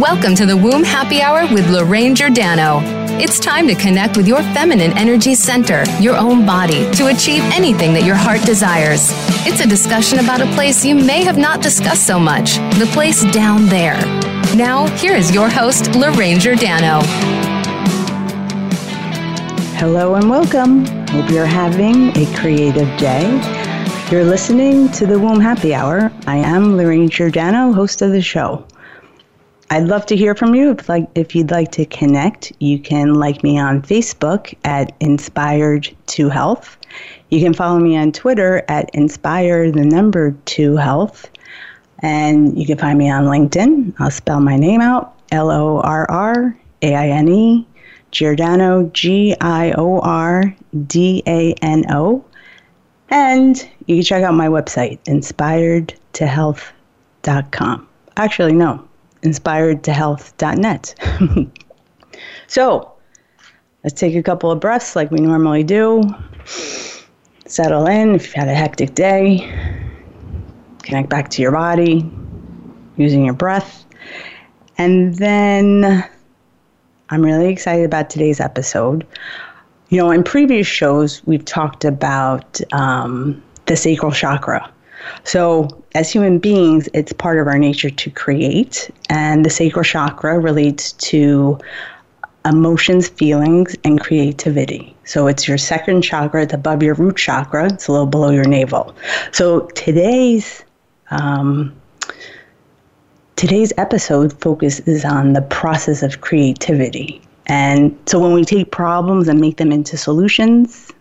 Welcome to the Womb Happy Hour with Lorraine Giordano. It's time to connect with your feminine energy center, your own body, to achieve anything that your heart desires. It's a discussion about a place you may have not discussed so much the place down there. Now, here is your host, Lorraine Giordano. Hello and welcome. Hope you're having a creative day. You're listening to the Womb Happy Hour. I am Lorraine Giordano, host of the show. I'd love to hear from you. If like if you'd like to connect, you can like me on Facebook at Inspired to Health. You can follow me on Twitter at Inspire the number two health. And you can find me on LinkedIn. I'll spell my name out L O R R A I N E, Giordano, G I O R D A N O. And you can check out my website, inspiredtohealth.com. Actually, no, inspiredtohealth.net. so, let's take a couple of breaths like we normally do. Settle in if you've had a hectic day. Connect back to your body using your breath. And then I'm really excited about today's episode. You know, in previous shows, we've talked about um, the sacral chakra so, as human beings, it's part of our nature to create, and the sacral chakra relates to emotions, feelings, and creativity. So, it's your second chakra, it's above your root chakra, it's a little below your navel. So, today's um, today's episode focuses on the process of creativity. And so, when we take problems and make them into solutions,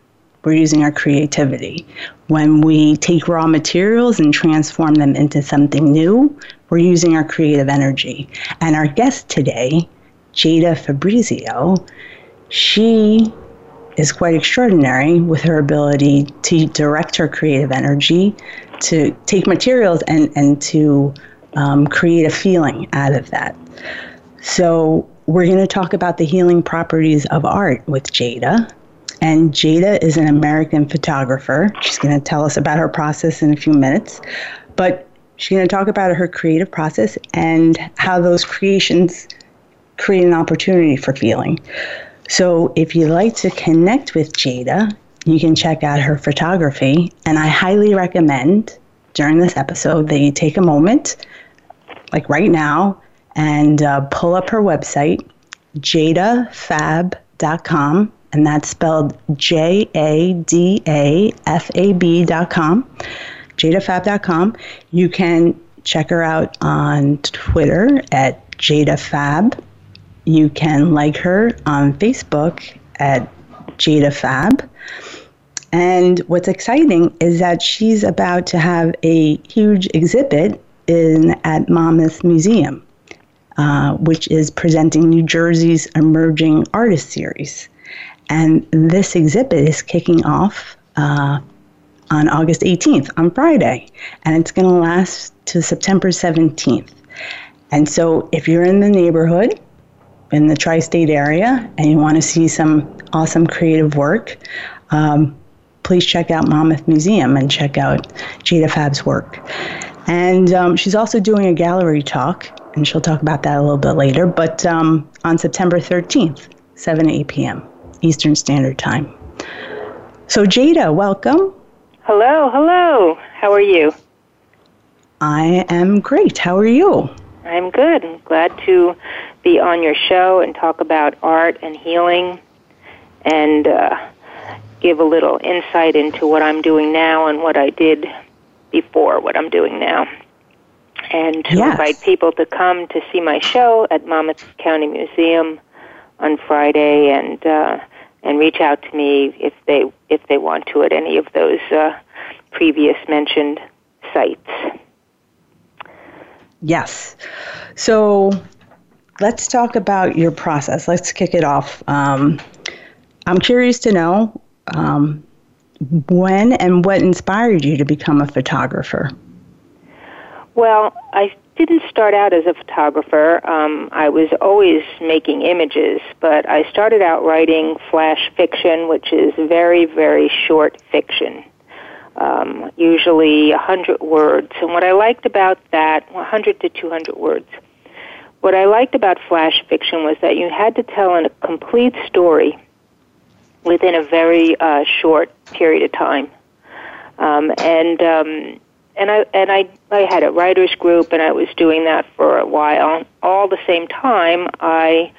we're using our creativity. When we take raw materials and transform them into something new, we're using our creative energy. And our guest today, Jada Fabrizio, she is quite extraordinary with her ability to direct her creative energy, to take materials and, and to um, create a feeling out of that. So, we're going to talk about the healing properties of art with Jada. And Jada is an American photographer. She's going to tell us about her process in a few minutes. But she's going to talk about her creative process and how those creations create an opportunity for feeling. So if you'd like to connect with Jada, you can check out her photography. And I highly recommend during this episode that you take a moment, like right now, and uh, pull up her website, jadafab.com and that's spelled J A D A F A B dot com, jadafab.com. You can check her out on Twitter at jadafab. You can like her on Facebook at jadafab. And what's exciting is that she's about to have a huge exhibit in at Monmouth Museum, uh, which is presenting New Jersey's Emerging Artist Series. And this exhibit is kicking off uh, on August 18th, on Friday, and it's going to last to September 17th. And so, if you're in the neighborhood, in the tri state area, and you want to see some awesome creative work, um, please check out Monmouth Museum and check out Jada Fab's work. And um, she's also doing a gallery talk, and she'll talk about that a little bit later, but um, on September 13th, 7 to 8 p.m. Eastern Standard Time. So, Jada, welcome. Hello, hello. How are you? I am great. How are you? I'm good. I'm glad to be on your show and talk about art and healing and uh, give a little insight into what I'm doing now and what I did before what I'm doing now. And to yes. invite people to come to see my show at Monmouth County Museum on Friday and uh, and reach out to me if they if they want to at any of those uh, previous mentioned sites. Yes. So let's talk about your process. Let's kick it off. Um, I'm curious to know um, when and what inspired you to become a photographer. Well, I didn't start out as a photographer. Um, I was always making images, but I started out writing flash fiction, which is very, very short fiction, um, usually 100 words. And what I liked about that, 100 to 200 words, what I liked about flash fiction was that you had to tell a complete story within a very uh, short period of time. Um, and um, and I and I I had a writers group, and I was doing that for a while. All the same time, I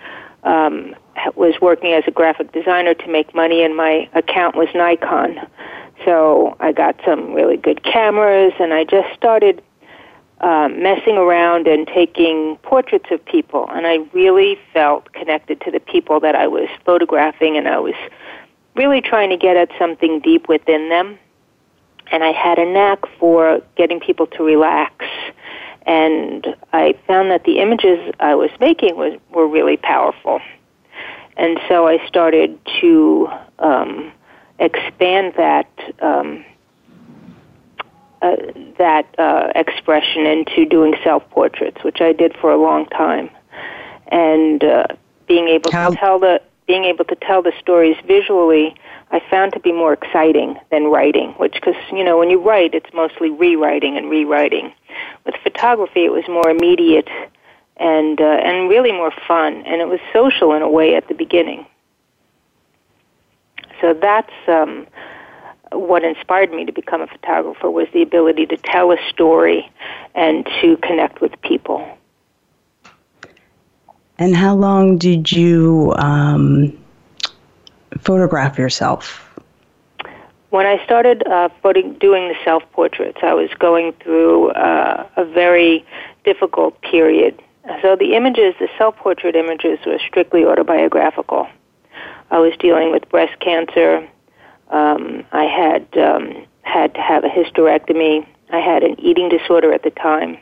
um, was working as a graphic designer to make money, and my account was Nikon. So I got some really good cameras, and I just started uh, messing around and taking portraits of people. And I really felt connected to the people that I was photographing, and I was really trying to get at something deep within them. And I had a knack for getting people to relax. And I found that the images I was making was, were really powerful. And so I started to um, expand that um, uh, that uh, expression into doing self portraits, which I did for a long time, and uh, being able How? to tell the being able to tell the stories visually, I found to be more exciting than writing. Which, because you know, when you write, it's mostly rewriting and rewriting. With photography, it was more immediate and uh, and really more fun, and it was social in a way at the beginning. So that's um, what inspired me to become a photographer was the ability to tell a story and to connect with people. And how long did you um, photograph yourself? When I started uh, doing the self portraits, I was going through uh, a very difficult period. So the images, the self portrait images, were strictly autobiographical. I was dealing with breast cancer. Um, I had um, had to have a hysterectomy. I had an eating disorder at the time,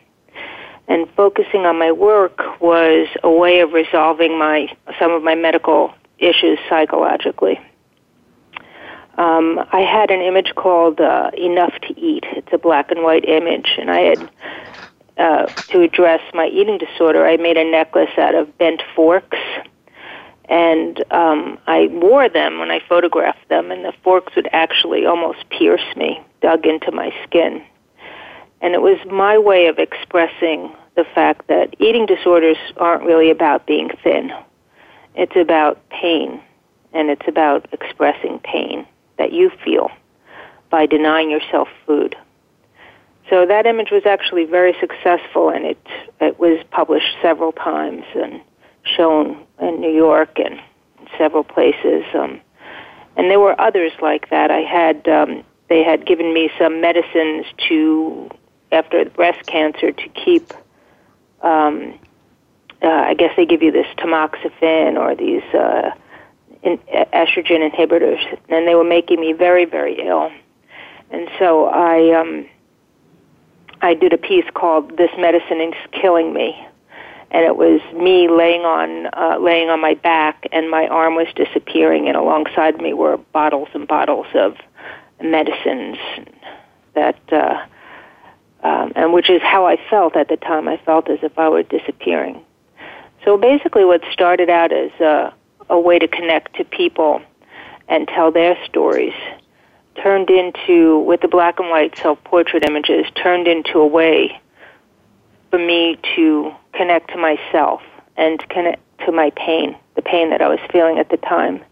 and focusing on my work was a way of resolving my some of my medical issues psychologically. Um, I had an image called uh, "Enough to Eat." It's a black and white image, and I had uh, to address my eating disorder. I made a necklace out of bent forks and um, I wore them when I photographed them, and the forks would actually almost pierce me, dug into my skin. And it was my way of expressing the fact that eating disorders aren't really about being thin. It's about pain, and it's about expressing pain that you feel by denying yourself food. So that image was actually very successful, and it it was published several times and shown in New York and several places. Um, and there were others like that. I had um, they had given me some medicines to after breast cancer to keep. Um, uh, I guess they give you this tamoxifen or these uh, in, estrogen inhibitors, and they were making me very, very ill. And so I, um, I did a piece called "This Medicine Is Killing Me," and it was me laying on uh, laying on my back, and my arm was disappearing, and alongside me were bottles and bottles of medicines that, uh, um, and which is how I felt at the time. I felt as if I were disappearing. So basically, what started out as a, a way to connect to people and tell their stories turned into, with the black and white self portrait images, turned into a way for me to connect to myself and to connect to my pain, the pain that I was feeling at the time.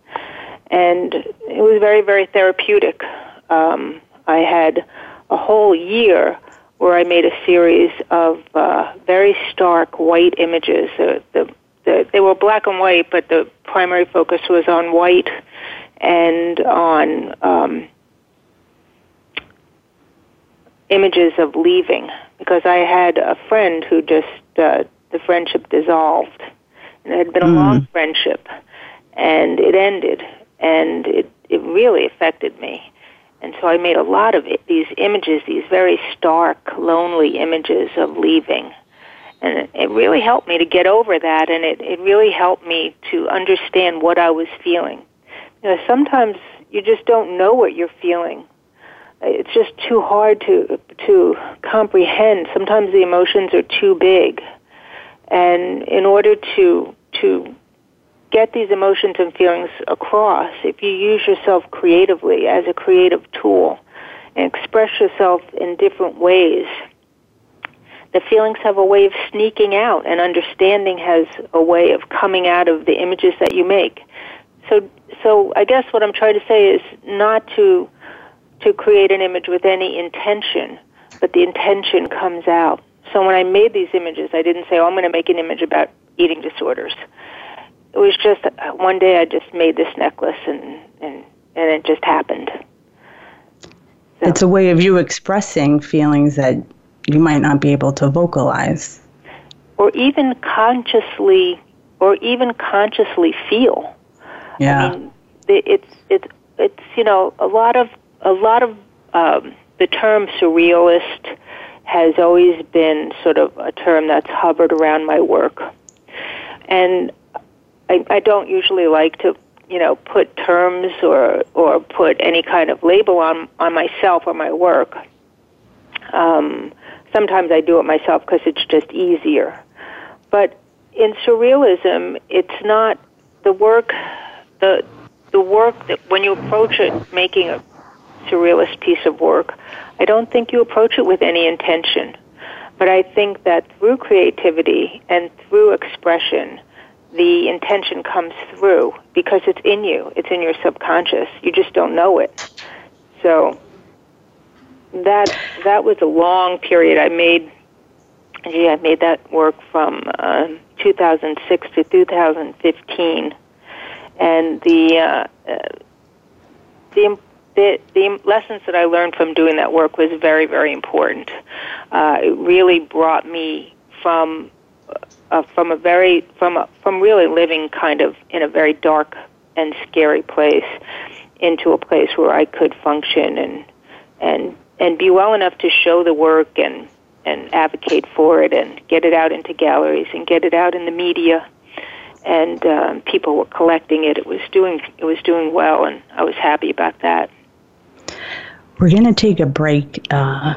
And it was very, very therapeutic. Um, I had a whole year where I made a series of uh, very stark white images. Uh, the, the, they were black and white, but the primary focus was on white and on um, images of leaving because I had a friend who just uh, the friendship dissolved, and it had been a mm. long friendship, and it ended, and it it really affected me, and so I made a lot of it, these images, these very stark, lonely images of leaving, and it, it really helped me to get over that, and it it really helped me to understand what I was feeling. You know, sometimes you just don't know what you're feeling it's just too hard to to comprehend. Sometimes the emotions are too big, and in order to to get these emotions and feelings across, if you use yourself creatively as a creative tool and express yourself in different ways, the feelings have a way of sneaking out, and understanding has a way of coming out of the images that you make. So, so I guess what I'm trying to say is not to to create an image with any intention, but the intention comes out. So when I made these images, I didn't say, "Oh, I'm going to make an image about eating disorders." It was just uh, one day I just made this necklace, and and and it just happened. So. It's a way of you expressing feelings that you might not be able to vocalize, or even consciously, or even consciously feel. Yeah. I mean, it's it's it's you know a lot of a lot of um, the term surrealist has always been sort of a term that's hovered around my work, and I, I don't usually like to you know put terms or or put any kind of label on on myself or my work. Um, sometimes I do it myself because it's just easier, but in surrealism, it's not the work the the work that when you approach it making a surrealist piece of work, I don't think you approach it with any intention. But I think that through creativity and through expression, the intention comes through because it's in you. It's in your subconscious. You just don't know it. So that that was a long period. I made gee, I made that work from uh, 2006 to 2015 and the uh, uh, the the, the lessons that I learned from doing that work was very, very important. Uh, it really brought me from uh, from a very from a, from really living kind of in a very dark and scary place into a place where I could function and and and be well enough to show the work and and advocate for it and get it out into galleries and get it out in the media and um, people were collecting it. It was doing it was doing well, and I was happy about that. We're going to take a break uh,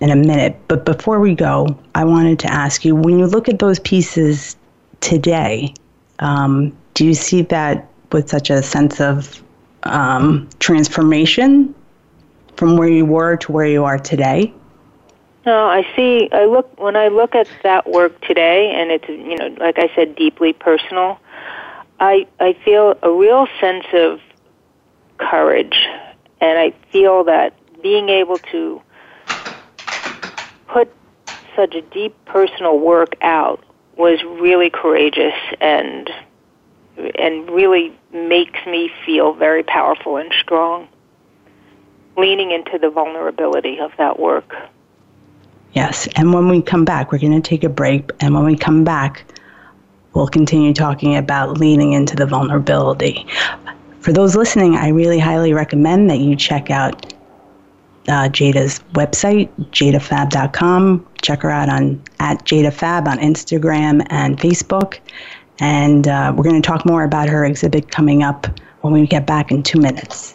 in a minute, but before we go, I wanted to ask you: when you look at those pieces today, um, do you see that with such a sense of um, transformation from where you were to where you are today? No, I see. I look when I look at that work today, and it's you know, like I said, deeply personal. I I feel a real sense of courage, and I feel that being able to put such a deep personal work out was really courageous and and really makes me feel very powerful and strong. Leaning into the vulnerability of that work. Yes. And when we come back, we're going to take a break. And when we come back, we'll continue talking about leaning into the vulnerability. For those listening, I really highly recommend that you check out uh, Jada's website, jadafab.com. Check her out on at jadafab on Instagram and Facebook. And uh, we're going to talk more about her exhibit coming up when we get back in two minutes.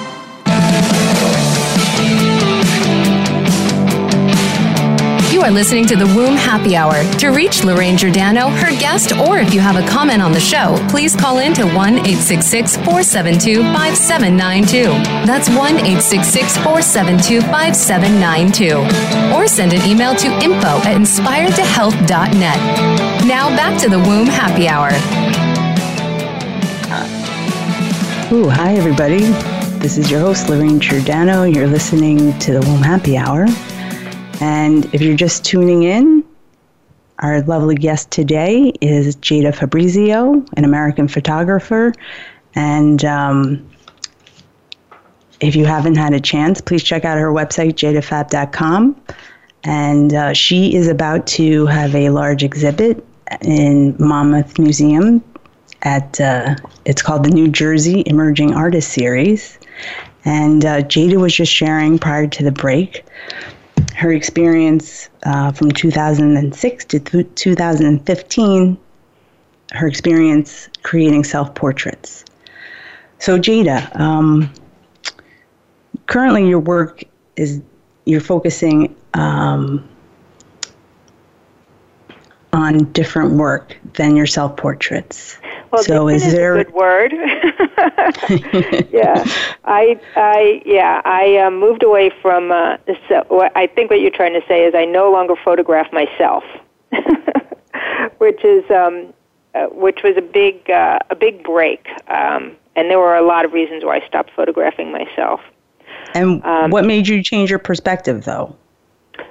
You are listening to the Womb Happy Hour. To reach Lorraine Giordano, her guest, or if you have a comment on the show, please call in to 1 866 472 5792. That's 1 866 472 5792. Or send an email to info at inspiredtohealth.net. Now back to the Womb Happy Hour. Ooh, hi everybody. This is your host, Lorraine Giordano. You're listening to the Womb Happy Hour. And if you're just tuning in, our lovely guest today is Jada Fabrizio, an American photographer. And um, if you haven't had a chance, please check out her website, jadafab.com. And uh, she is about to have a large exhibit in Monmouth Museum at, uh, it's called the New Jersey Emerging Artist Series. And uh, Jada was just sharing prior to the break her experience uh, from 2006 to th- 2015, her experience creating self portraits. So, Jada, um, currently your work is you're focusing um, on different work than your self portraits. Well, so is, is there a good word? yeah, I, I, yeah, I uh, moved away from. Uh, so I think what you're trying to say is I no longer photograph myself, which is, um, uh, which was a big, uh, a big break. Um, and there were a lot of reasons why I stopped photographing myself. And um, what made you change your perspective, though?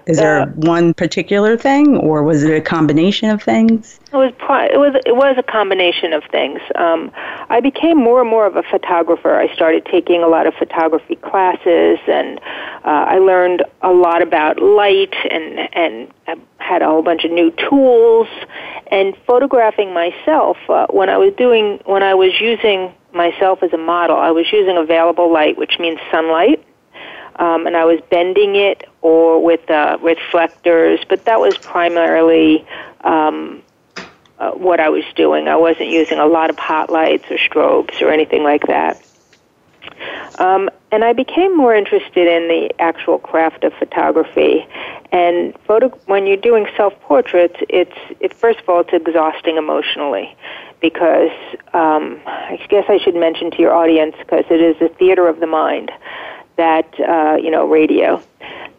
Is there uh, one particular thing, or was it a combination of things? It was it was it was a combination of things. Um, I became more and more of a photographer. I started taking a lot of photography classes, and uh, I learned a lot about light, and and had a whole bunch of new tools. And photographing myself uh, when I was doing when I was using myself as a model, I was using available light, which means sunlight um, and I was bending it or with uh, reflectors, but that was primarily um, uh, what I was doing. I wasn't using a lot of hot lights or strobes or anything like that. Um, and I became more interested in the actual craft of photography. And photo, when you're doing self-portraits, it's it, first of all it's exhausting emotionally because um, I guess I should mention to your audience because it is a theater of the mind that uh, you know radio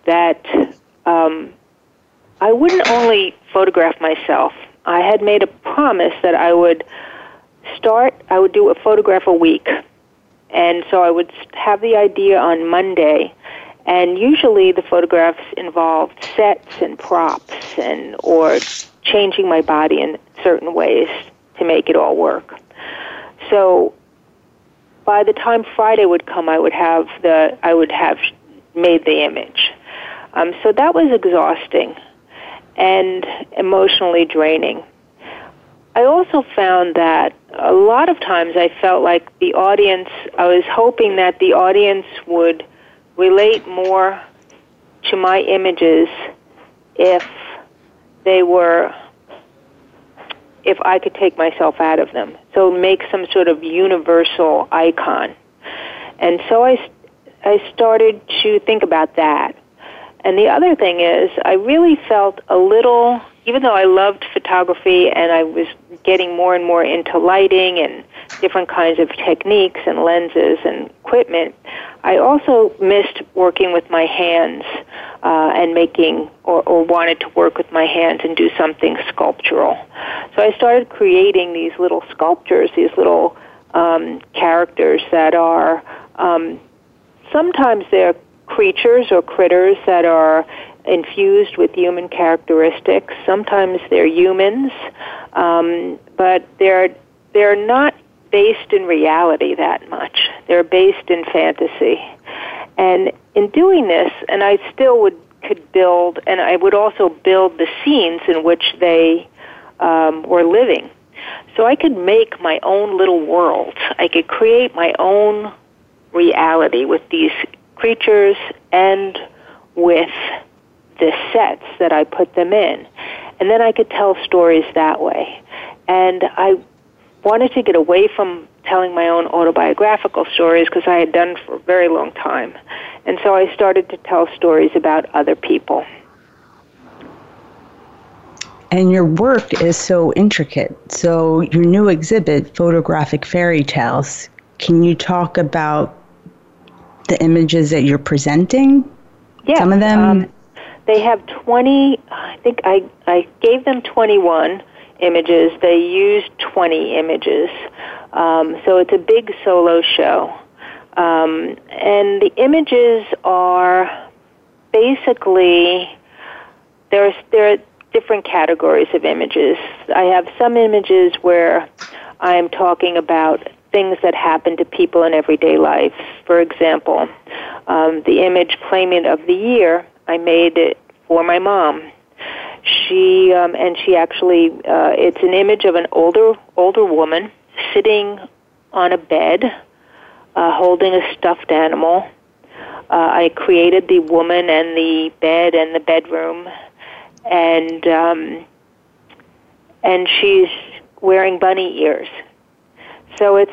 that um, I wouldn't only photograph myself. I had made a promise that I would start. I would do a photograph a week, and so I would have the idea on Monday. And usually the photographs involved sets and props and or changing my body in certain ways to make it all work. So by the time Friday would come, I would have the I would have made the image. Um, so that was exhausting and emotionally draining. I also found that a lot of times I felt like the audience, I was hoping that the audience would relate more to my images if they were if I could take myself out of them. So make some sort of universal icon. And so I, I started to think about that. And the other thing is, I really felt a little, even though I loved photography and I was getting more and more into lighting and different kinds of techniques and lenses and equipment, I also missed working with my hands uh, and making or, or wanted to work with my hands and do something sculptural. So I started creating these little sculptures, these little um, characters that are um, sometimes they're creatures or critters that are infused with human characteristics. Sometimes they're humans, um, but they're they're not based in reality that much. They're based in fantasy. And in doing this, and I still would could build, and I would also build the scenes in which they um, were living. So I could make my own little world. I could create my own reality with these creatures and with the sets that I put them in. And then I could tell stories that way. And I wanted to get away from telling my own autobiographical stories because I had done for a very long time. And so I started to tell stories about other people. And your work is so intricate. So, your new exhibit, Photographic Fairy Tales, can you talk about the images that you're presenting? Yeah. Some of them. Um, they have 20, I think I, I gave them 21 images. They used 20 images. Um, so it's a big solo show. Um, and the images are basically, there's, there are different categories of images. I have some images where I'm talking about things that happen to people in everyday life. For example, um, the image Playmate of the Year, I made it for my mom. She um, and she actually, uh, it's an image of an older older woman sitting on a bed, uh, holding a stuffed animal. Uh, I created the woman and the bed and the bedroom, and um, and she's wearing bunny ears. So it's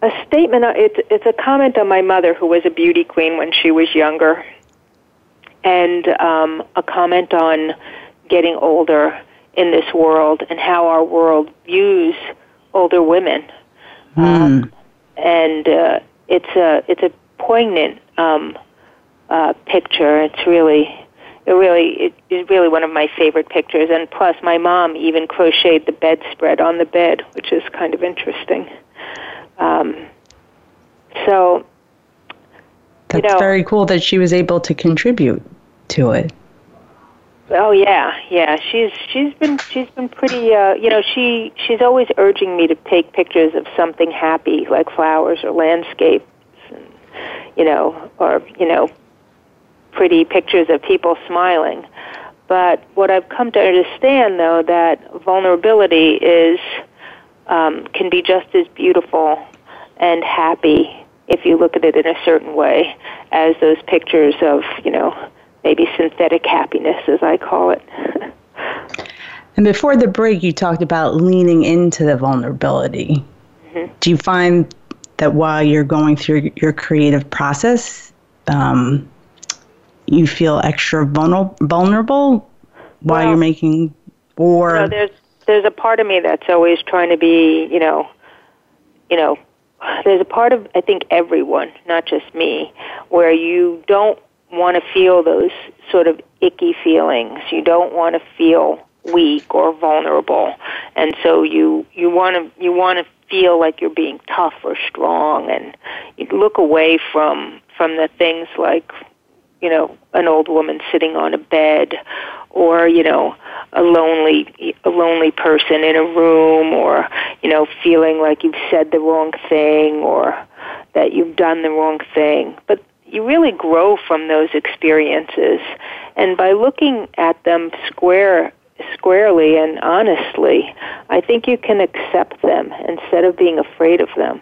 a statement. It's it's a comment on my mother, who was a beauty queen when she was younger, and um, a comment on getting older in this world and how our world views older women. Mm. Um, and uh, it's a it's a poignant um, uh, picture. It's really it really it is really one of my favorite pictures. And plus, my mom even crocheted the bedspread on the bed, which is kind of interesting. Um, so that's you know, very cool that she was able to contribute to it. Oh yeah, yeah. She's she's been she's been pretty. Uh, you know, she she's always urging me to take pictures of something happy, like flowers or landscapes, and, you know, or you know, pretty pictures of people smiling. But what I've come to understand, though, that vulnerability is um, can be just as beautiful and happy if you look at it in a certain way as those pictures of you know maybe synthetic happiness, as I call it. and before the break, you talked about leaning into the vulnerability. Mm-hmm. Do you find that while you're going through your creative process, um, you feel extra vulnerable while well, you're making, or you know, there's there's a part of me that's always trying to be, you know, you know, there's a part of I think everyone, not just me, where you don't want to feel those sort of icky feelings. You don't want to feel weak or vulnerable, and so you you want to you want to feel like you're being tough or strong, and you look away from from the things like you know an old woman sitting on a bed or you know a lonely a lonely person in a room or you know feeling like you've said the wrong thing or that you've done the wrong thing. But you really grow from those experiences. And by looking at them square squarely and honestly i think you can accept them instead of being afraid of them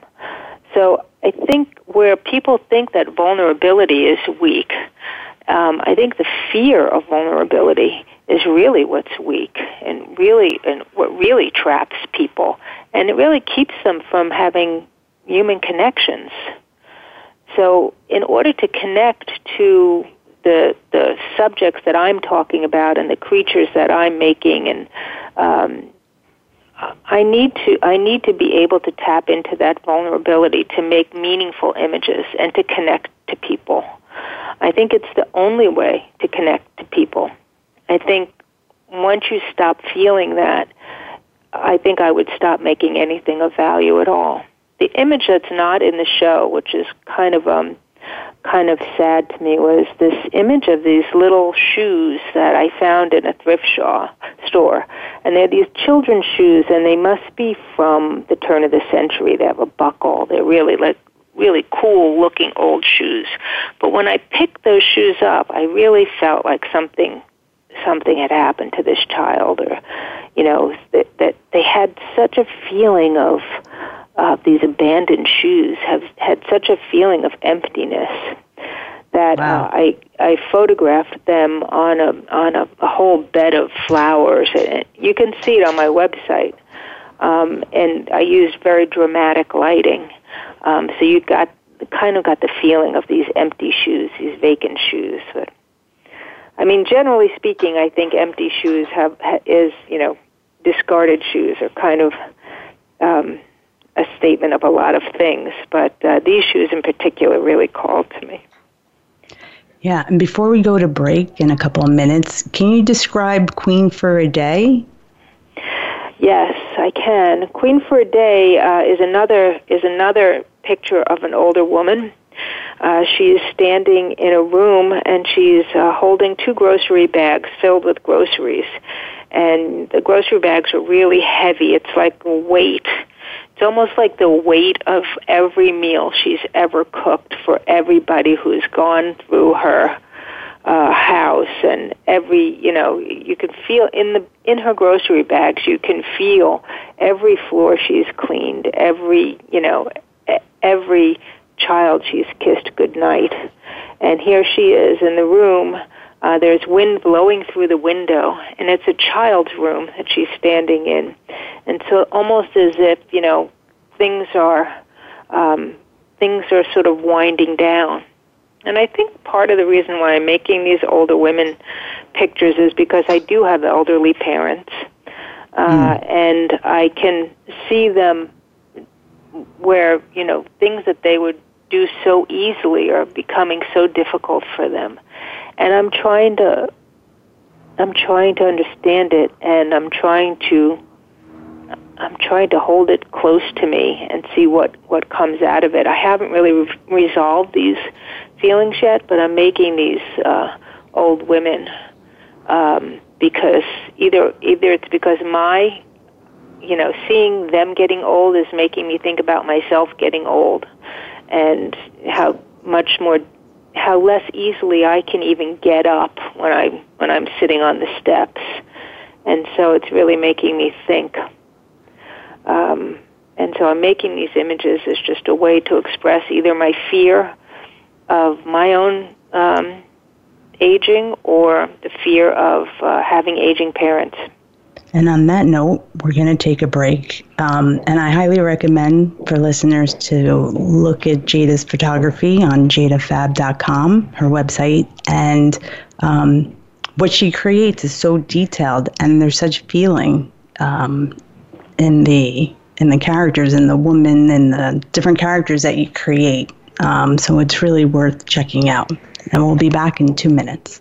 so i think where people think that vulnerability is weak um, I think the fear of vulnerability is really what's weak and really and what really traps people and it really keeps them from having human connections. So in order to connect to the the subjects that I'm talking about and the creatures that I'm making and um, I need to I need to be able to tap into that vulnerability to make meaningful images and to connect to people. I think it's the only way to connect to people. I think once you stop feeling that, I think I would stop making anything of value at all. The image that's not in the show, which is kind of um kind of sad to me, was this image of these little shoes that I found in a thrift store. And they're these children's shoes, and they must be from the turn of the century. They have a buckle. They're really like really cool looking old shoes. But when I picked those shoes up, I really felt like something something had happened to this child or you know that, that they had such a feeling of uh, these abandoned shoes have had such a feeling of emptiness that wow. uh, I I photographed them on a on a, a whole bed of flowers. And you can see it on my website. Um, and I used very dramatic lighting, um, so you got kind of got the feeling of these empty shoes, these vacant shoes. But I mean, generally speaking, I think empty shoes have is you know discarded shoes are kind of um, a statement of a lot of things, but uh, these shoes in particular really called to me. Yeah, and before we go to break in a couple of minutes, can you describe Queen for a Day? Yes, I can. Queen for a Day uh, is another is another picture of an older woman. Uh, she's standing in a room and she's uh, holding two grocery bags filled with groceries, and the grocery bags are really heavy. It's like weight. It's almost like the weight of every meal she's ever cooked for everybody who's gone through her uh, house and every you know you can feel in the in her grocery bags you can feel every floor she's cleaned every you know every child she's kissed goodnight and here she is in the room uh, there's wind blowing through the window and it's a child's room that she's standing in. And so almost as if you know things are um, things are sort of winding down. And I think part of the reason why I'm making these older women pictures is because I do have elderly parents, uh, mm. and I can see them where you know things that they would do so easily are becoming so difficult for them, and I'm trying to I'm trying to understand it, and I'm trying to I'm trying to hold it close to me and see what what comes out of it. I haven't really re- resolved these feelings yet, but I'm making these uh, old women um, because either either it's because my you know seeing them getting old is making me think about myself getting old and how much more how less easily I can even get up when I when I'm sitting on the steps, and so it's really making me think. Um, and so I'm making these images as just a way to express either my fear of my own um, aging or the fear of uh, having aging parents. And on that note, we're going to take a break. Um, and I highly recommend for listeners to look at Jada's photography on jadafab.com, her website. And um, what she creates is so detailed, and there's such feeling um, in the in the characters, and the woman, and the different characters that you create. Um, so it's really worth checking out. And we'll be back in two minutes.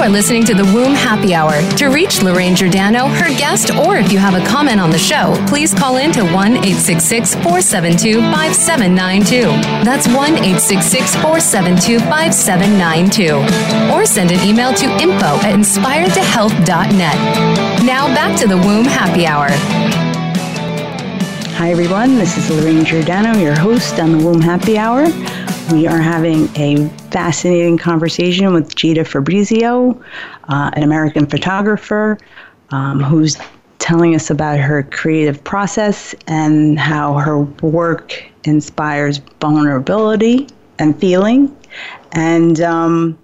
You are listening to the Womb Happy Hour. To reach Lorraine Giordano, her guest, or if you have a comment on the show, please call in to 1 866 472 5792. That's 1 866 472 5792. Or send an email to info at inspiredtohealth.net. Now back to the Womb Happy Hour. Hi, everyone. This is Lorraine Giordano, your host on the Womb Happy Hour. We are having a fascinating conversation with Jada Fabrizio, uh, an American photographer um, who's telling us about her creative process and how her work inspires vulnerability and feeling And um,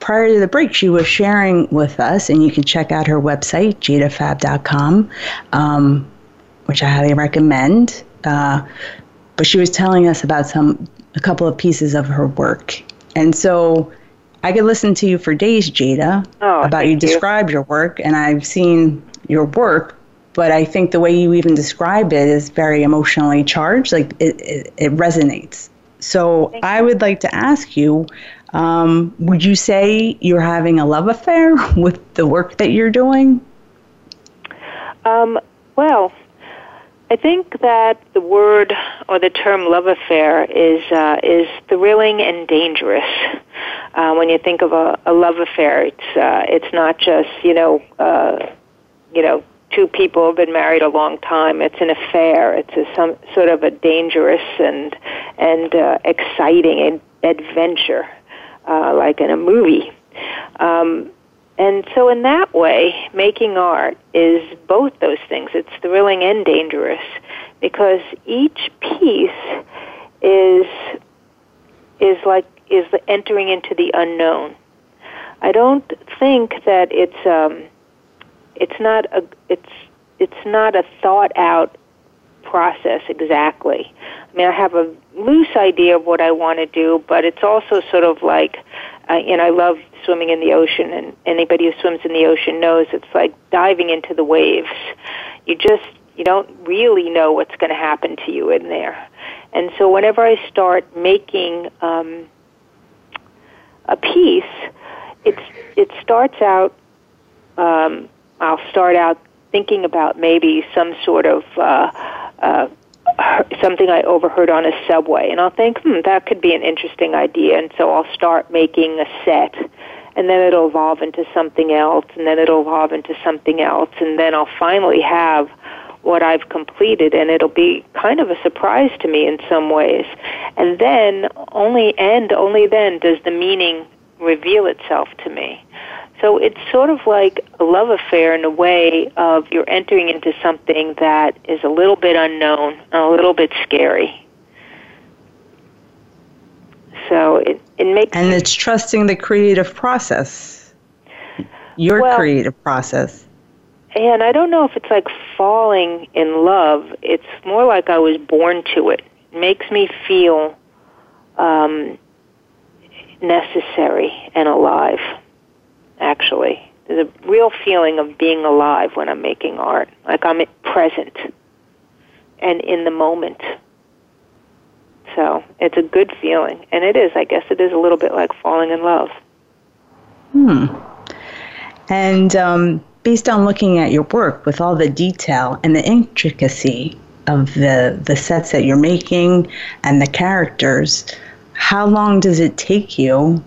prior to the break, she was sharing with us, and you can check out her website, jadafab.com, um, which I highly recommend. Uh, but she was telling us about some a couple of pieces of her work, and so I could listen to you for days, Jada, oh, about you, you describe your work, and I've seen your work. But I think the way you even describe it is very emotionally charged. Like it, it, it resonates. So I would like to ask you um, would you say you're having a love affair with the work that you're doing? Um, well, I think that the word or the term love affair is uh, is thrilling and dangerous. Uh, when you think of a, a love affair, it's uh, it's not just you know uh, you know two people have been married a long time. It's an affair. It's a, some sort of a dangerous and and uh, exciting adventure uh, like in a movie. Um, and so, in that way, making art is both those things. It's thrilling and dangerous because each piece is is like is entering into the unknown. I don't think that it's um, it's not a it's it's not a thought out process exactly. I mean, I have a loose idea of what I want to do, but it's also sort of like, uh, and I love swimming in the ocean, and anybody who swims in the ocean knows it's like diving into the waves. You just you don't really know what's going to happen to you in there, and so whenever I start making um, a piece, it's it starts out. Um, I'll start out thinking about maybe some sort of uh, uh, something I overheard on a subway, and I'll think, hmm, that could be an interesting idea, and so I'll start making a set, and then it'll evolve into something else, and then it'll evolve into something else, and then I'll finally have what I've completed, and it'll be kind of a surprise to me in some ways. And then only and only then does the meaning reveal itself to me. So it's sort of like a love affair in a way of you're entering into something that is a little bit unknown and a little bit scary. So it, it makes And it's trusting the creative process. Your well, creative process. And I don't know if it's like falling in love. It's more like I was born to it. It makes me feel um, necessary and alive actually. There's a real feeling of being alive when I'm making art, like I'm present and in the moment. So it's a good feeling, and it is. I guess it is a little bit like falling in love. Hmm. And um, based on looking at your work with all the detail and the intricacy of the the sets that you're making and the characters, how long does it take you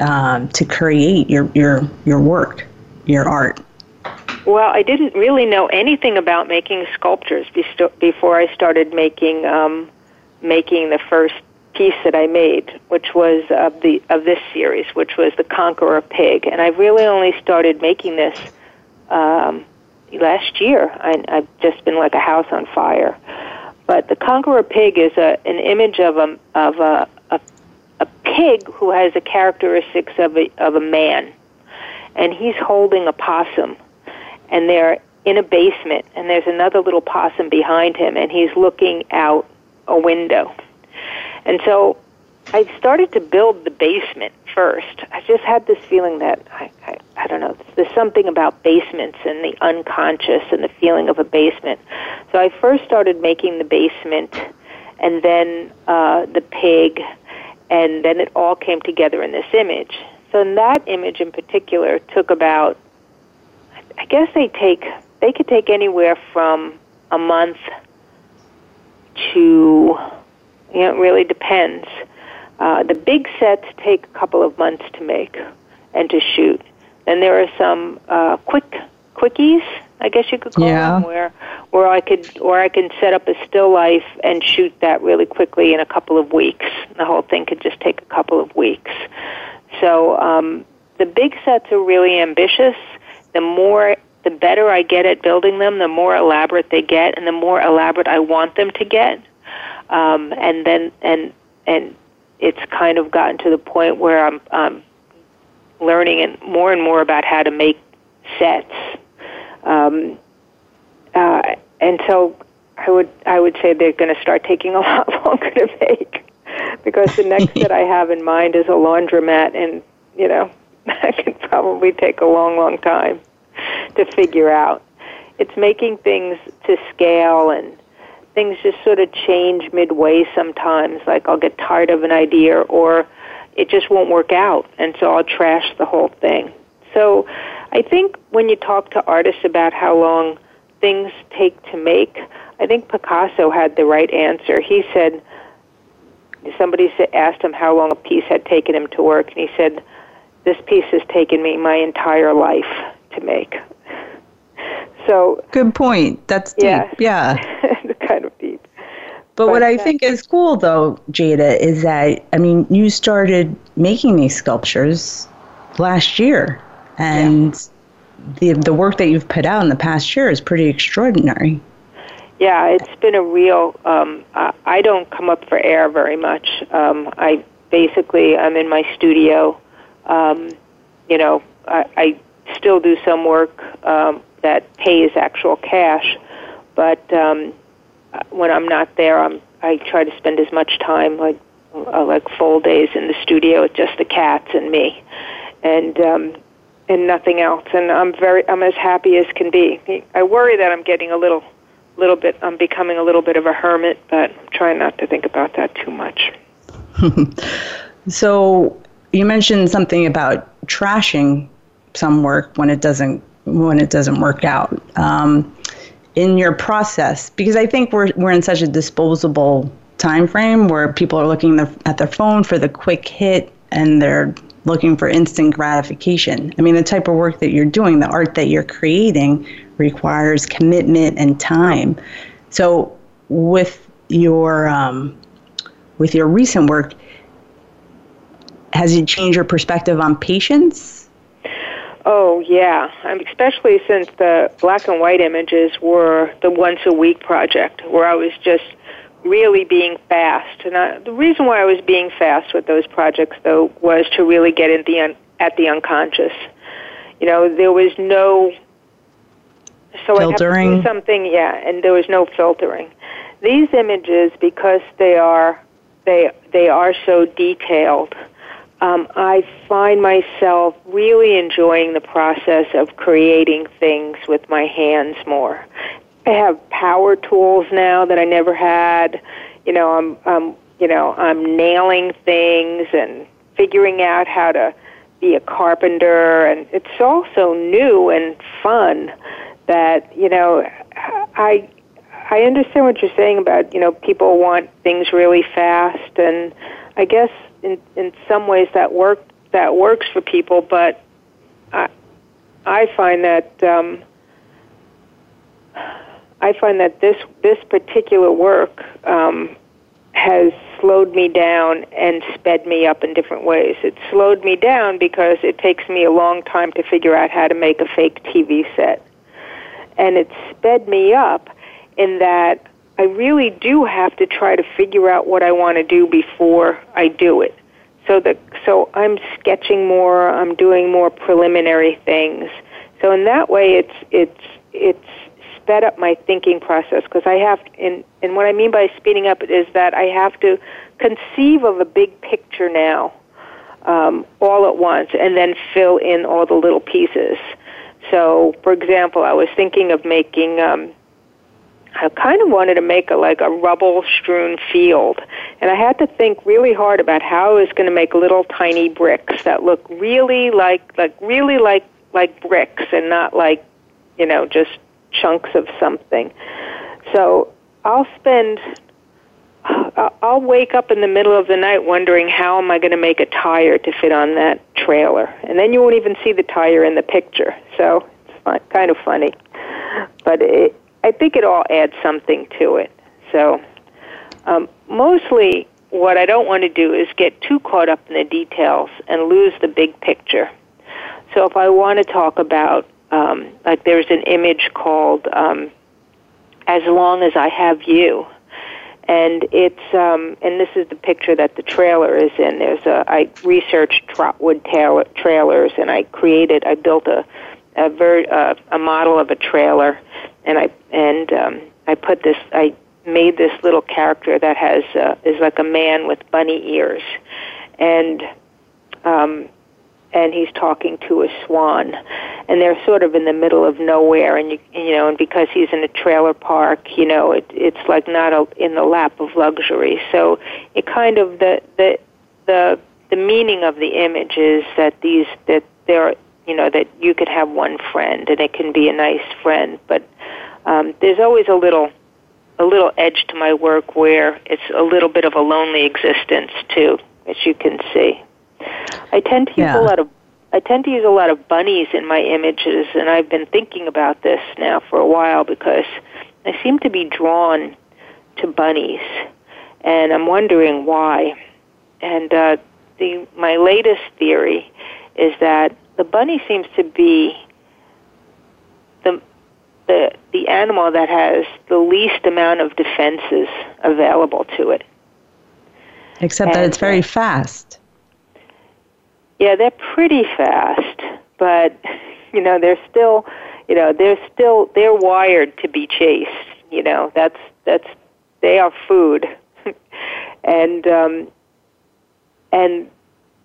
um, to create your, your, your work, your art? Well, I didn't really know anything about making sculptures before I started making um, making the first piece that I made, which was of the of this series, which was the Conqueror Pig, and I really only started making this um, last year. I, I've just been like a house on fire. But the Conqueror Pig is a, an image of a of a, a pig who has the characteristics of a, of a man, and he's holding a possum, and they're in a basement, and there's another little possum behind him, and he's looking out a window. And so I started to build the basement first. I just had this feeling that I, I, I don't know. There's something about basements and the unconscious and the feeling of a basement. So I first started making the basement, and then uh, the pig, and then it all came together in this image. So in that image in particular took about I guess they take they could take anywhere from a month to you know, it really depends. Uh, the big sets take a couple of months to make and to shoot. Then there are some uh, quick quickies I guess you could call yeah. them, where where I could or I can set up a still life and shoot that really quickly in a couple of weeks. The whole thing could just take a couple of weeks. So um, the big sets are really ambitious. The more the better I get at building them, the more elaborate they get, and the more elaborate I want them to get. Um, and then and and it's kind of gotten to the point where I'm, I'm learning and more and more about how to make sets. Um, uh, and so I would I would say they're going to start taking a lot longer to make because the next that I have in mind is a laundromat, and you know that can probably take a long, long time to figure out. It's making things to scale and things just sort of change midway sometimes. Like I'll get tired of an idea or it just won't work out, and so I'll trash the whole thing. So I think when you talk to artists about how long things take to make, I think Picasso had the right answer. He said, somebody asked him how long a piece had taken him to work, and he said, This piece has taken me my entire life to make. So good point. That's deep. Yeah, yeah. kind of deep. But, but what I think is cool, though, Jada, is that I mean, you started making these sculptures last year, and yeah. the the work that you've put out in the past year is pretty extraordinary. Yeah, it's been a real. Um, I, I don't come up for air very much. Um, I basically I'm in my studio. Um, you know, I, I still do some work um, that pays actual cash, but um, when I'm not there, I'm I try to spend as much time like uh, like full days in the studio with just the cats and me, and um, and nothing else. And I'm very I'm as happy as can be. I worry that I'm getting a little little bit I'm becoming a little bit of a hermit, but I'm trying not to think about that too much. so you mentioned something about trashing some work when it doesn't when it doesn't work out. Um, in your process, because I think we're we're in such a disposable time frame where people are looking at their phone for the quick hit and they're looking for instant gratification. I mean, the type of work that you're doing, the art that you're creating, requires commitment and time. So with your um, with your recent work, has it changed your perspective on patience? Oh yeah, um, especially since the black and white images were the once a week project, where I was just really being fast. And I, the reason why I was being fast with those projects, though, was to really get in the un, at the unconscious. You know, there was no so filtering. I have to do something, yeah, and there was no filtering. These images, because they are they they are so detailed, um, I find myself really enjoying the process of creating things with my hands more. I have power tools now that I never had. You know, I'm, I'm you know I'm nailing things and figuring out how to be a carpenter, and it's also new and fun that you know I I understand what you're saying about you know people want things really fast, and I guess in in some ways that work that works for people, but I I find that um, I find that this this particular work um, has slowed me down and sped me up in different ways. It slowed me down because it takes me a long time to figure out how to make a fake TV set and it sped me up in that I really do have to try to figure out what I want to do before I do it. So that so I'm sketching more, I'm doing more preliminary things. So in that way it's it's it's sped up my thinking process because I have and and what I mean by speeding up is that I have to conceive of a big picture now um, all at once and then fill in all the little pieces. So, for example, I was thinking of making. Um, I kind of wanted to make a like a rubble-strewn field, and I had to think really hard about how I was going to make little tiny bricks that look really like like really like like bricks and not like you know just chunks of something. So I'll spend I'll wake up in the middle of the night wondering how am I going to make a tire to fit on that trailer, and then you won't even see the tire in the picture. So it's fun, kind of funny, but it, I think it all adds something to it. So um, mostly, what I don't want to do is get too caught up in the details and lose the big picture. So if I want to talk about, um, like, there's an image called um, "As Long as I Have You." and it's um, and this is the picture that the trailer is in. There's a I researched Trotwood tra- trailers, and I created I built a a, ver- uh, a model of a trailer, and I and um, I put this I made this little character that has uh, is like a man with bunny ears, and um, and he's talking to a swan, and they're sort of in the middle of nowhere, and you you know, and because he's in a trailer park, you know, it it's like not a, in the lap of luxury. So it kind of the the the the meaning of the image is that these that there you know that you could have one friend and it can be a nice friend, but um, there's always a little a little edge to my work where it's a little bit of a lonely existence too, as you can see. I tend to use Yeah. a lot of I tend to use a lot of bunnies in my images, and I've been thinking about this now for a while because I seem to be drawn to bunnies, and I'm wondering why. And uh, the my latest theory is that the bunny seems to be the the the animal that has the least amount of defenses available to it. Except that it's very uh, fast. Yeah, they're pretty fast, but you know they're still, you know, they're still they're wired to be chased. You know, that's that's they are food, and um, and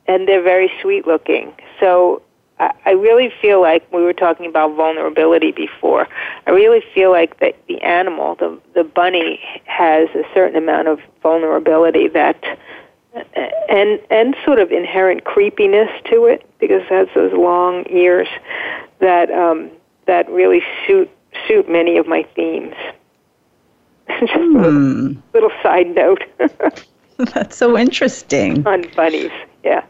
and they're very sweet looking. So I, I really feel like we were talking about vulnerability before. I really feel like that the animal, the the bunny, has a certain amount of vulnerability that and and sort of inherent creepiness to it because it has those long ears that um, that really suit suit many of my themes. Just a little, Hmm. little side note That's so interesting. on bunnies, yeah.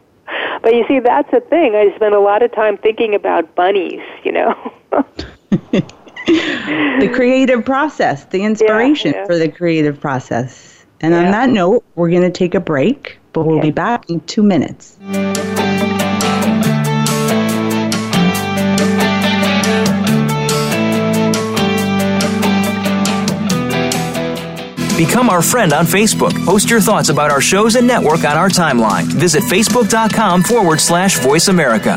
But you see, that's the thing. I spend a lot of time thinking about bunnies. You know. The creative process, the inspiration yeah. for the creative process. And Yeah. on that note, we're going to take a break, but we'll Okay. be back in two minutes. Become our friend on Facebook. Post your thoughts about our shows and network on our timeline. Visit facebook.com forward slash voice America.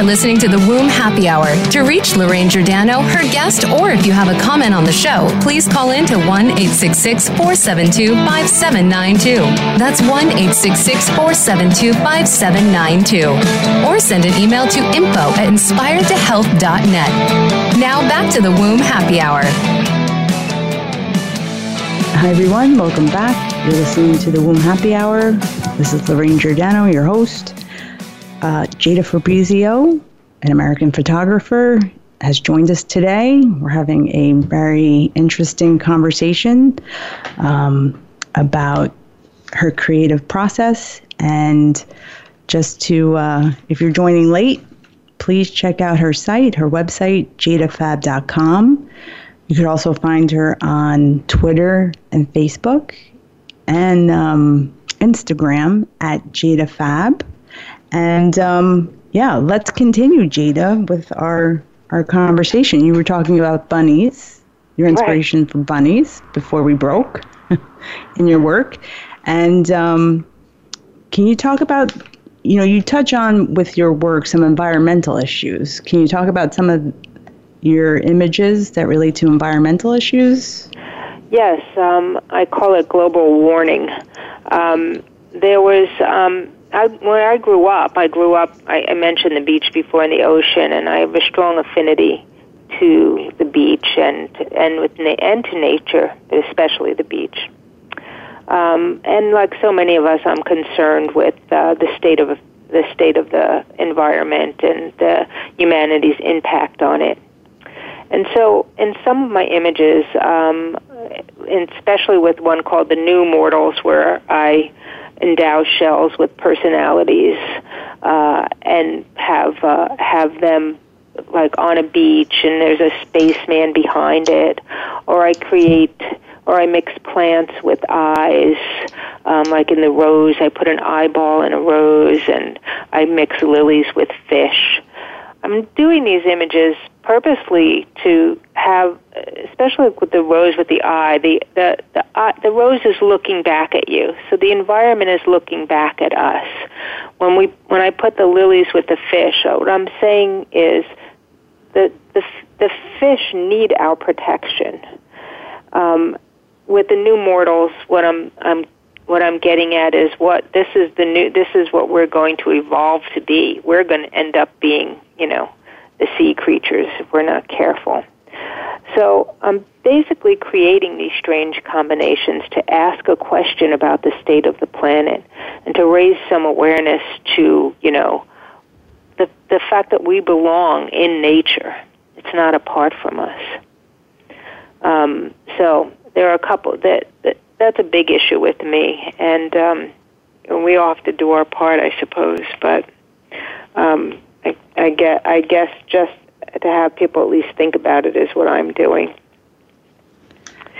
Are listening to the Womb Happy Hour. To reach Lorraine Giordano, her guest, or if you have a comment on the show, please call in to 1 866 472 5792. That's 1 866 472 5792. Or send an email to info at inspiredtohealth.net. Now back to the Womb Happy Hour. Hi, everyone. Welcome back. You're listening to the Womb Happy Hour. This is Lorraine Giordano, your host. Uh, Jada Fabrizio, an American photographer, has joined us today. We're having a very interesting conversation um, about her creative process. And just to, uh, if you're joining late, please check out her site, her website, jadafab.com. You could also find her on Twitter and Facebook and um, Instagram at JadaFab. And um, yeah, let's continue, Jada, with our our conversation. You were talking about bunnies, your inspiration for bunnies before we broke. in your work. And um, can you talk about, you know, you touch on with your work some environmental issues. Can you talk about some of your images that relate to environmental issues? Yes, um, I call it global warning. Um, there was um, I, when I grew up. I grew up. I, I mentioned the beach before and the ocean, and I have a strong affinity to the beach and and with na- and to nature, especially the beach. Um, and like so many of us, I'm concerned with uh, the state of the state of the environment and the humanity's impact on it. And so, in some of my images, um, especially with one called "The New Mortals," where I endow shells with personalities uh, and have uh, have them like on a beach, and there's a spaceman behind it, or I create or I mix plants with eyes. Um, like in the rose, I put an eyeball in a rose, and I mix lilies with fish. I'm doing these images purposely to have, especially with the rose with the eye, the the the, eye, the rose is looking back at you, so the environment is looking back at us. When we when I put the lilies with the fish, what I'm saying is the the the fish need our protection. Um, with the new mortals, what I'm I'm what I'm getting at is what this is the new this is what we're going to evolve to be. We're going to end up being, you know, the sea creatures if we're not careful. So I'm basically creating these strange combinations to ask a question about the state of the planet and to raise some awareness to, you know, the the fact that we belong in nature. It's not apart from us. Um, so there are a couple that, that that's a big issue with me, and um, we all have to do our part, I suppose. But um, I, I get, I guess, just to have people at least think about it is what I'm doing.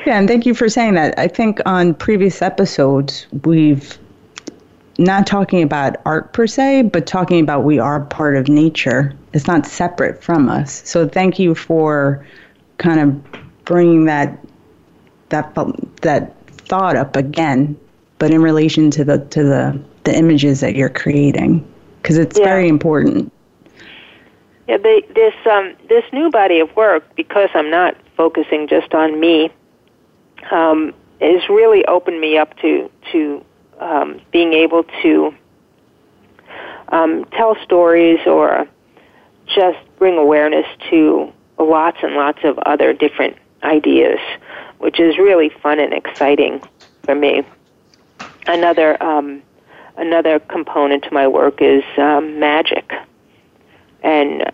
Yeah, and thank you for saying that. I think on previous episodes we've not talking about art per se, but talking about we are part of nature. It's not separate from us. So thank you for kind of bringing that that that thought up again, but in relation to the to the the images that you're creating, because it's yeah. very important. Yeah, they, this um, this new body of work, because I'm not focusing just on me, um, has really opened me up to to um, being able to um, tell stories or just bring awareness to lots and lots of other different ideas which is really fun and exciting for me. Another um, another component to my work is um, magic and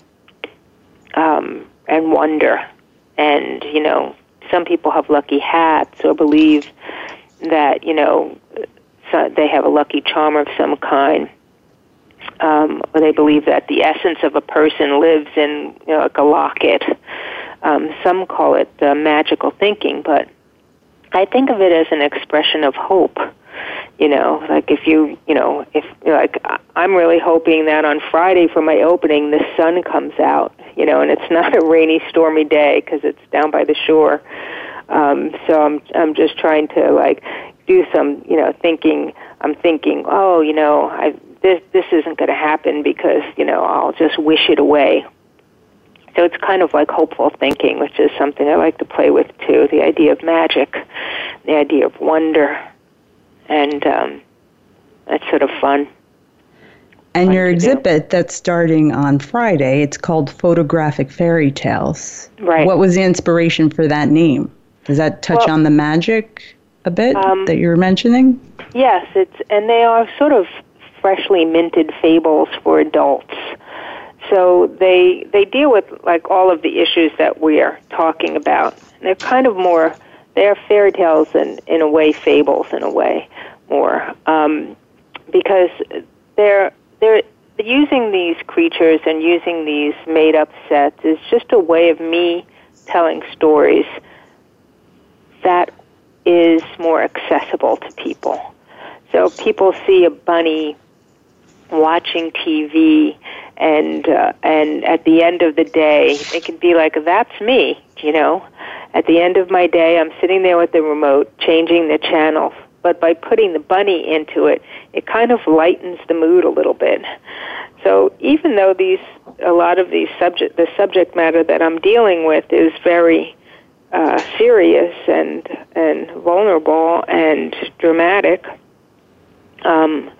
um, and wonder, and you know, some people have lucky hats or believe that you know so they have a lucky charm of some kind. Um, or they believe that the essence of a person lives in you know, like a locket um, some call it uh, magical thinking, but I think of it as an expression of hope. You know, like if you, you know, if like I'm really hoping that on Friday for my opening the sun comes out, you know, and it's not a rainy, stormy day because it's down by the shore. Um, so I'm I'm just trying to like do some, you know, thinking. I'm thinking, oh, you know, I this this isn't going to happen because you know I'll just wish it away so it's kind of like hopeful thinking, which is something I like to play with too. The idea of magic, the idea of wonder, and um, that's sort of fun. And fun your exhibit do. that's starting on Friday, it's called Photographic Fairy Tales. Right. What was the inspiration for that name? Does that touch well, on the magic a bit um, that you were mentioning? Yes, it's and they are sort of freshly minted fables for adults. So they they deal with like all of the issues that we are talking about. They're kind of more they're fairy tales and in a way fables in a way more um, because they're they're using these creatures and using these made up sets is just a way of me telling stories that is more accessible to people. So people see a bunny watching TV and uh, and at the end of the day it can be like that's me you know At the end of my day, I'm sitting there with the remote, changing the channel. But by putting the bunny into it, it kind of lightens the mood a little bit. So even though these, a lot of these subject, the subject matter that I'm dealing with is very uh, serious and and vulnerable and dramatic, um,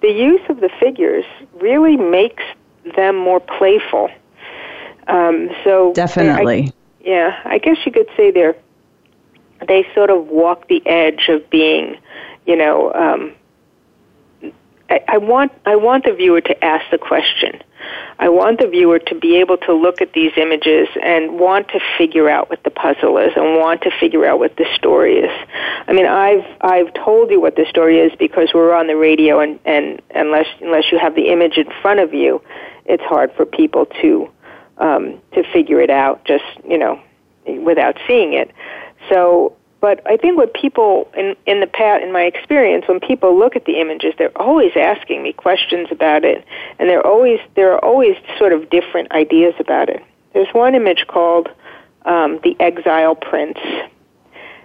the use of the figures really makes them more playful. Um, so definitely, I, yeah, I guess you could say they're they sort of walk the edge of being, you know. Um, I, I want I want the viewer to ask the question. I want the viewer to be able to look at these images and want to figure out what the puzzle is and want to figure out what the story is. I mean, I've I've told you what the story is because we're on the radio and and unless unless you have the image in front of you, it's hard for people to um, to figure it out just you know without seeing it. So but I think what people in in the past, in my experience, when people look at the images, they're always asking me questions about it, and they're always there are always sort of different ideas about it. There's one image called um, the Exile Prince,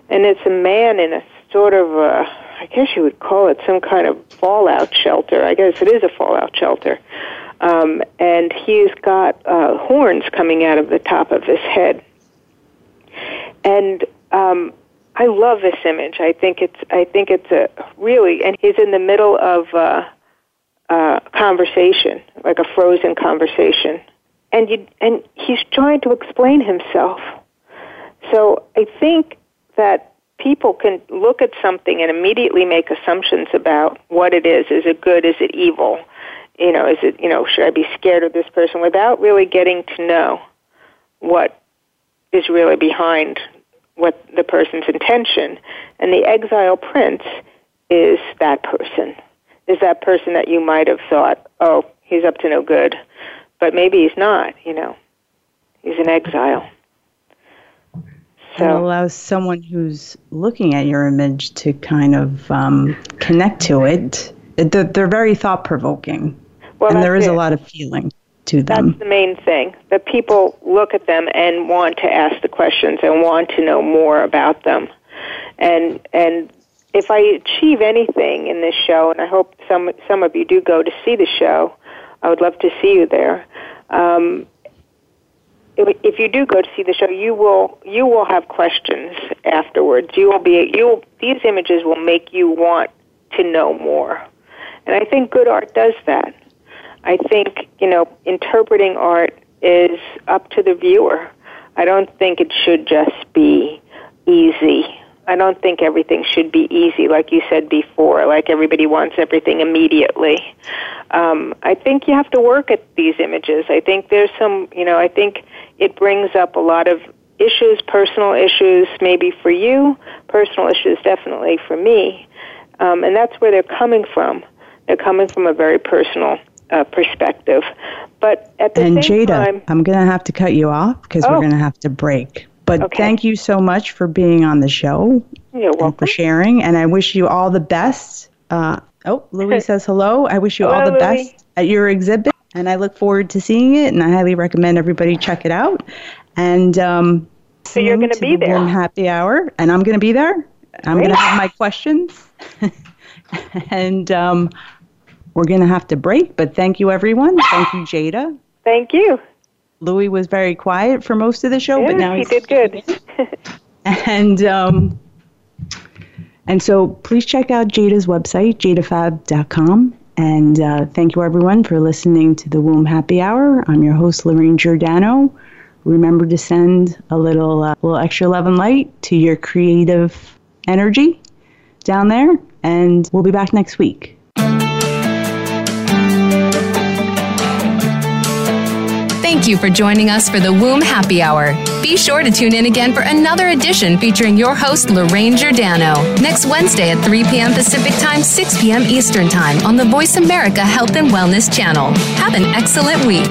and it's a man in a sort of a, I guess you would call it some kind of fallout shelter. I guess it is a fallout shelter. Um, and he's got uh, horns coming out of the top of his head. And um, I love this image. I think it's I think it's a really and he's in the middle of a, a conversation, like a frozen conversation, and you and he's trying to explain himself. So I think that people can look at something and immediately make assumptions about what it is. Is it good? Is it evil? You know, is it you know should I be scared of this person without really getting to know what is really behind what the person's intention. And the exile prince is that person, is that person that you might have thought, oh, he's up to no good. But maybe he's not, you know. He's an exile. So it allows someone who's looking at your image to kind of um, connect to it. They're, they're very thought provoking. Well, and there is it. a lot of feeling to them. That's the main thing. That people look at them and want to ask the questions and want to know more about them. And and if I achieve anything in this show, and I hope some some of you do go to see the show, I would love to see you there. Um, if, if you do go to see the show, you will you will have questions afterwards. You will be you will, these images will make you want to know more, and I think good art does that. I think, you know, interpreting art is up to the viewer. I don't think it should just be easy. I don't think everything should be easy, like you said before, like everybody wants everything immediately. Um, I think you have to work at these images. I think there's some, you know, I think it brings up a lot of issues, personal issues, maybe for you, personal issues definitely for me. Um, and that's where they're coming from. They're coming from a very personal uh, perspective. But at the and same Jada, time, I'm going to have to cut you off because oh. we're going to have to break. But okay. thank you so much for being on the show. You're welcome. for sharing, and I wish you all the best. Uh, oh, Louis says hello. I wish you hello, all the Louis. best at your exhibit, and I look forward to seeing it. And I highly recommend everybody check it out. And um, so you're going to be the there. Happy hour, and I'm going to be there. I'm going to have my questions, and um, we're going to have to break, but thank you, everyone. Thank you, Jada. Thank you. Louis was very quiet for most of the show, yes, but now he did good. and um, and so please check out Jada's website, jadafab.com. And uh, thank you, everyone, for listening to the Womb Happy Hour. I'm your host, Lorraine Giordano. Remember to send a little, uh, little extra love and light to your creative energy down there, and we'll be back next week. Thank you for joining us for the Womb Happy Hour. Be sure to tune in again for another edition featuring your host, Lorraine Giordano, next Wednesday at 3 p.m. Pacific Time, 6 p.m. Eastern Time on the Voice America Health and Wellness channel. Have an excellent week.